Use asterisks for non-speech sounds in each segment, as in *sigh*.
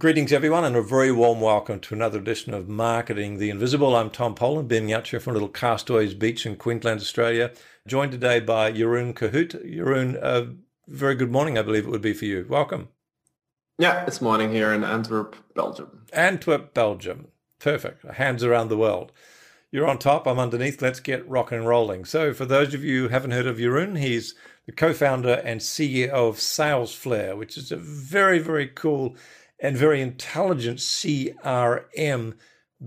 Greetings, everyone, and a very warm welcome to another edition of Marketing the Invisible. I'm Tom Poland, being out here from a little Castaways Beach in Queensland, Australia. Joined today by Jeroen Courthout. Jeroen, uh, very good morning, I believe it would be for you. Welcome. Yeah, it's morning here in Antwerp, Belgium. Antwerp, Belgium. Perfect. Hands around the world. You're on top, I'm underneath. Let's get rock and rolling. So, for those of you who haven't heard of Jeroen, he's the co founder and CEO of SalesFlare, which is a very, very cool and very intelligent CRM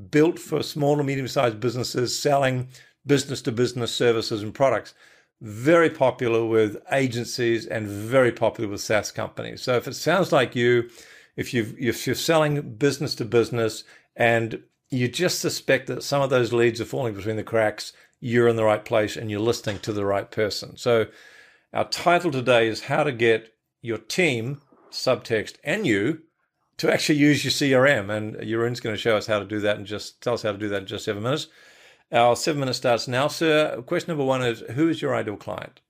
built for small and medium sized businesses selling business to business services and products. Very popular with agencies and very popular with SaaS companies. So if it sounds like you, if you if you're selling business to business and you just suspect that some of those leads are falling between the cracks, you're in the right place and you're listening to the right person. So our title today is how to get your team, subtext, and you to actually use your CRM. And Jeroen's going to show us how to do that and just tell us how to do that in just seven minutes. Our seven minutes starts now, sir. Question number one is who is your ideal client?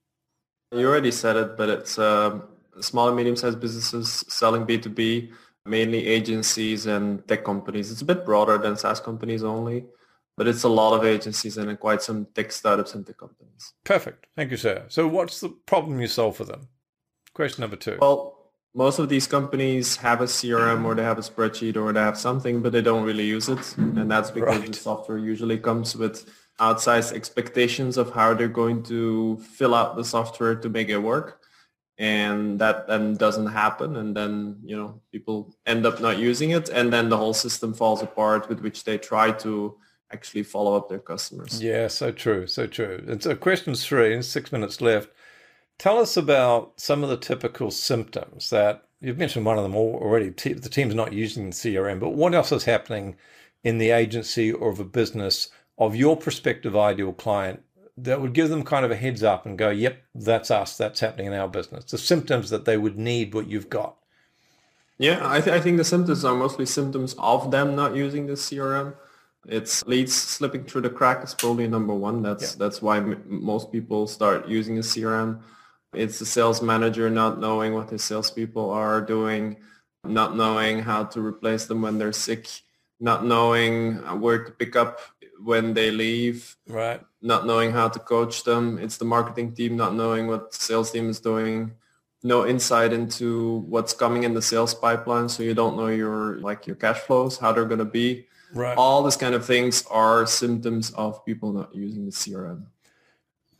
You already said it, but it's uh, small and medium-sized businesses selling B2B, mainly agencies and tech companies. It's a bit broader than SaaS companies only, but it's a lot of agencies and quite some tech startups and tech companies. Perfect. Thank you, sir. So what's the problem you solve for them? Question number two. Well, most of these companies have a CRM or they have a spreadsheet or they have something, but they don't really use it. And that's because right. the software usually comes with outsized expectations of how they're going to fill out the software to make it work. And that then doesn't happen. And then, you know, people end up not using it. And then the whole system falls apart with which they try to actually follow up their customers. Yeah, so true. So true. And so question three, and six minutes left Tell us about some of the typical symptoms that you've mentioned one of them already. The team's not using the CRM, but what else is happening in the agency or of a business of your prospective ideal client that would give them kind of a heads up and go, yep, that's us, that's happening in our business. The symptoms that they would need what you've got. Yeah, I, th- I think the symptoms are mostly symptoms of them not using the CRM. It's leads slipping through the crack is probably number one. That's yeah. that's why m- most people start using a CRM. It's the sales manager not knowing what his salespeople are doing, not knowing how to replace them when they're sick, not knowing where to pick up when they leave, right? Not knowing how to coach them. It's the marketing team not knowing what the sales team is doing. No insight into what's coming in the sales pipeline, so you don't know your like your cash flows, how they're going to be. Right. All these kind of things are symptoms of people not using the CRM.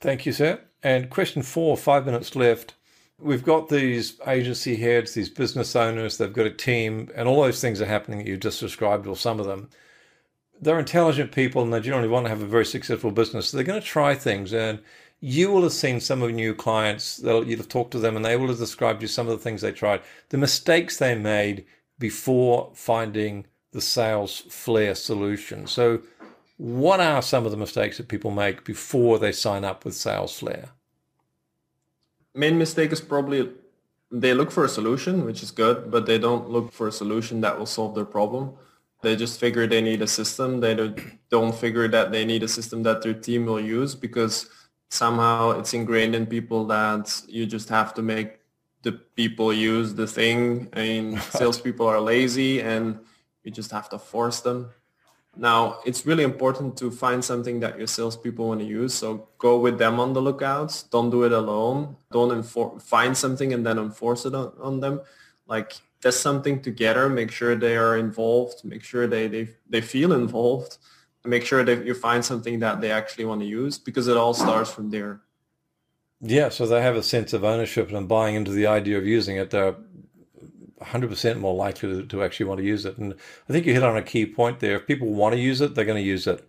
Thank you, sir. And question four, five minutes left. We've got these agency heads, these business owners, they've got a team, and all those things are happening that you just described, or some of them. They're intelligent people and they generally want to have a very successful business. So they're going to try things. And you will have seen some of your new clients, you'll have talked to them and they will have described you some of the things they tried, the mistakes they made before finding the SalesFlare solution. So what are some of the mistakes that people make before they sign up with SalesFlare? Main mistake is probably they look for a solution, which is good, but they don't look for a solution that will solve their problem. They just figure they need a system. They don't figure that they need a system that their team will use because somehow it's ingrained in people that you just have to make the people use the thing. I mean, *laughs* salespeople are lazy and you just have to force them. Now, it's really important to find something that your salespeople want to use. So go with them on the lookouts. Don't do it alone. Don't find something and then enforce it on, on them. Like test something together. Make sure they are involved. Make sure they, they, they feel involved. Make sure that you find something that they actually want to use because it all starts from there. Yeah, so they have a sense of ownership and buying into the idea of using it. They're 100% more likely to, to actually want to use it. And I think you hit on a key point there. If people want to use it, they're going to use it.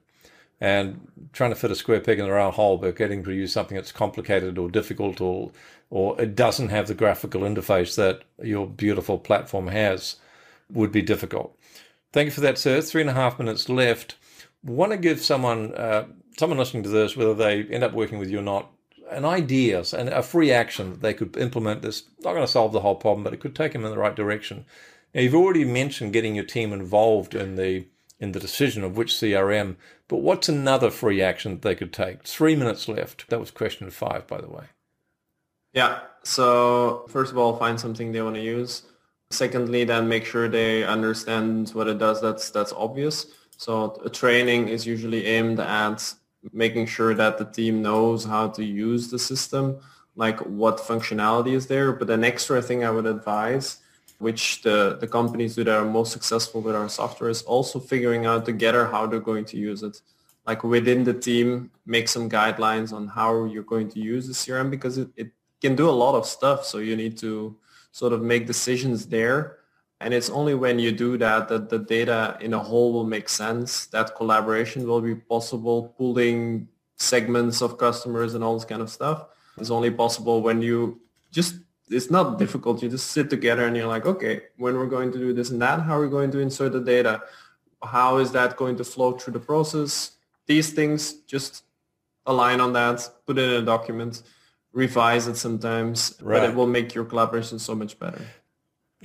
And trying to fit a square peg in a round hole, but getting to use something that's complicated or difficult or or it doesn't have the graphical interface that your beautiful platform has would be difficult. Thank you for that, sir. Three and a half minutes left. Want to give someone, uh, someone listening to this, whether they end up working with you or not, an idea and a free action that they could implement this not going to solve the whole problem but it could take them in the right direction. Now you've already mentioned getting your team involved in the in the decision of which crm but what's another free action that they could take? Three minutes left. That was question five by the way. Yeah. So first of all find something they want to use. Secondly, then make sure they understand what it does. That's that's obvious. So a training is usually aimed at making sure that the team knows how to use the system, like what functionality is there. But an extra thing I would advise, which the, the companies do that are most successful with our software is also figuring out together how they're going to use it. Like within the team, make some guidelines on how you're going to use the CRM because it, it can do a lot of stuff. So you need to sort of make decisions there and it's only when you do that that the data in a whole will make sense, that collaboration will be possible, pulling segments of customers and all this kind of stuff is only possible when you just, it's not difficult. You just sit together and you're like, okay, when we're going to do this and that, how are we going to insert the data? How is that going to flow through the process? These things, just align on that, put it in a document, revise it sometimes, right. but it will make your collaboration so much better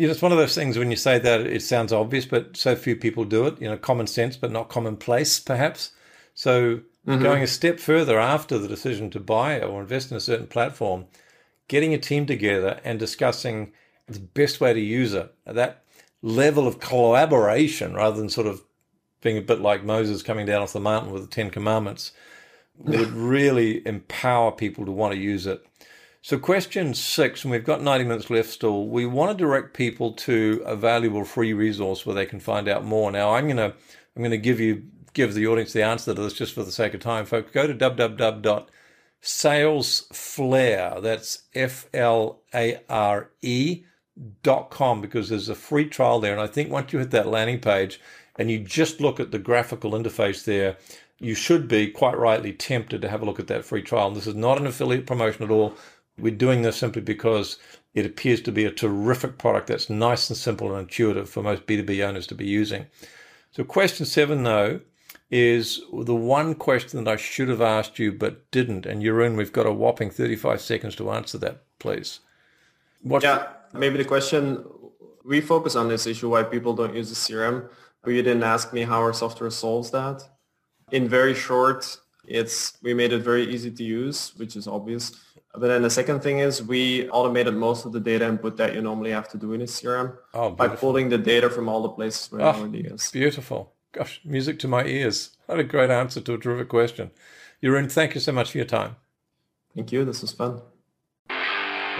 it's one of those things when you say that it sounds obvious, but so few people do it. You know, common sense, but not commonplace, perhaps. So mm-hmm. going a step further after the decision to buy or invest in a certain platform, getting a team together and discussing the best way to use it. That level of collaboration, rather than sort of being a bit like Moses coming down off the mountain with the Ten Commandments, would *laughs* really empower people to want to use it. So, question six, and we've got 90 minutes left still. We want to direct people to a valuable free resource where they can find out more. Now, I'm gonna I'm gonna give you give the audience the answer to this just for the sake of time, folks. Go to www.salesflare. That's F L A R E dot com because there's a free trial there. And I think once you hit that landing page and you just look at the graphical interface there, you should be quite rightly tempted to have a look at that free trial. And this is not an affiliate promotion at all. We're doing this simply because it appears to be a terrific product that's nice and simple and intuitive for most B2B owners to be using. So, question seven, though, is the one question that I should have asked you but didn't. And Jeroen, we've got a whopping 35 seconds to answer that, please. Yeah, maybe the question we focus on this issue why people don't use the CRM, but you didn't ask me how our software solves that. In very short, it's we made it very easy to use, which is obvious. But then the second thing is we automated most of the data input that you normally have to do in a CRM oh, by pulling the data from all the places where ah, oh, it already is. Beautiful. Gosh, music to my ears. What a great answer to a terrific question. Jeroen, thank you so much for your time. Thank you. This was fun.